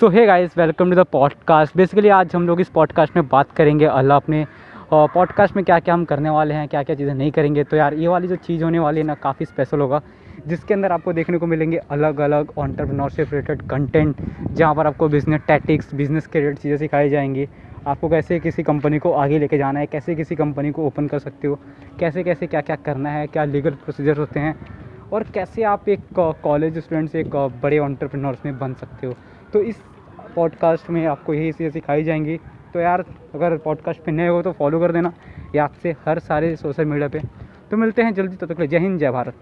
So hi guys welcome to the podcast basically आज हम लोग इस पॉडकास्ट में बात करेंगे अल्लाह अपने पॉडकास्ट में क्या क्या हम करने वाले हैं क्या क्या चीज़ें नहीं करेंगे। तो यार, ये वाली जो चीज़ होने वाली है ना, काफ़ी स्पेशल होगा, जिसके अंदर आपको देखने को मिलेंगे अलग अलग ऑन्टरप्रनोरशिप रिलेटेड कंटेंट जहाँ पर आपको बिज़नेस टैटिक्स बिज़नेस के रिलेटेड चीज़ें सिखाई जाएँगी। आपको कैसे किसी कंपनी को आगे लेके जाना है, कैसे किसी कंपनी को ओपन कर सकते हो कैसे कैसे क्या क्या करना है, क्या लीगल प्रोसीजर होते हैं और कैसे आप एक कॉलेज स्टूडेंट से एक बड़े ऑन्टरप्रनोर्स में बन सकते हो? तो इस पॉडकास्ट में आपको यही चीज़ें सिखाई जाएँगी। तो यार, अगर पॉडकास्ट पे नए हो तो फॉलो कर देना। या आपसे हर सारे सोशल मीडिया पे। तो मिलते हैं जल्दी। तब तक तो जय हिंद, जय भारत।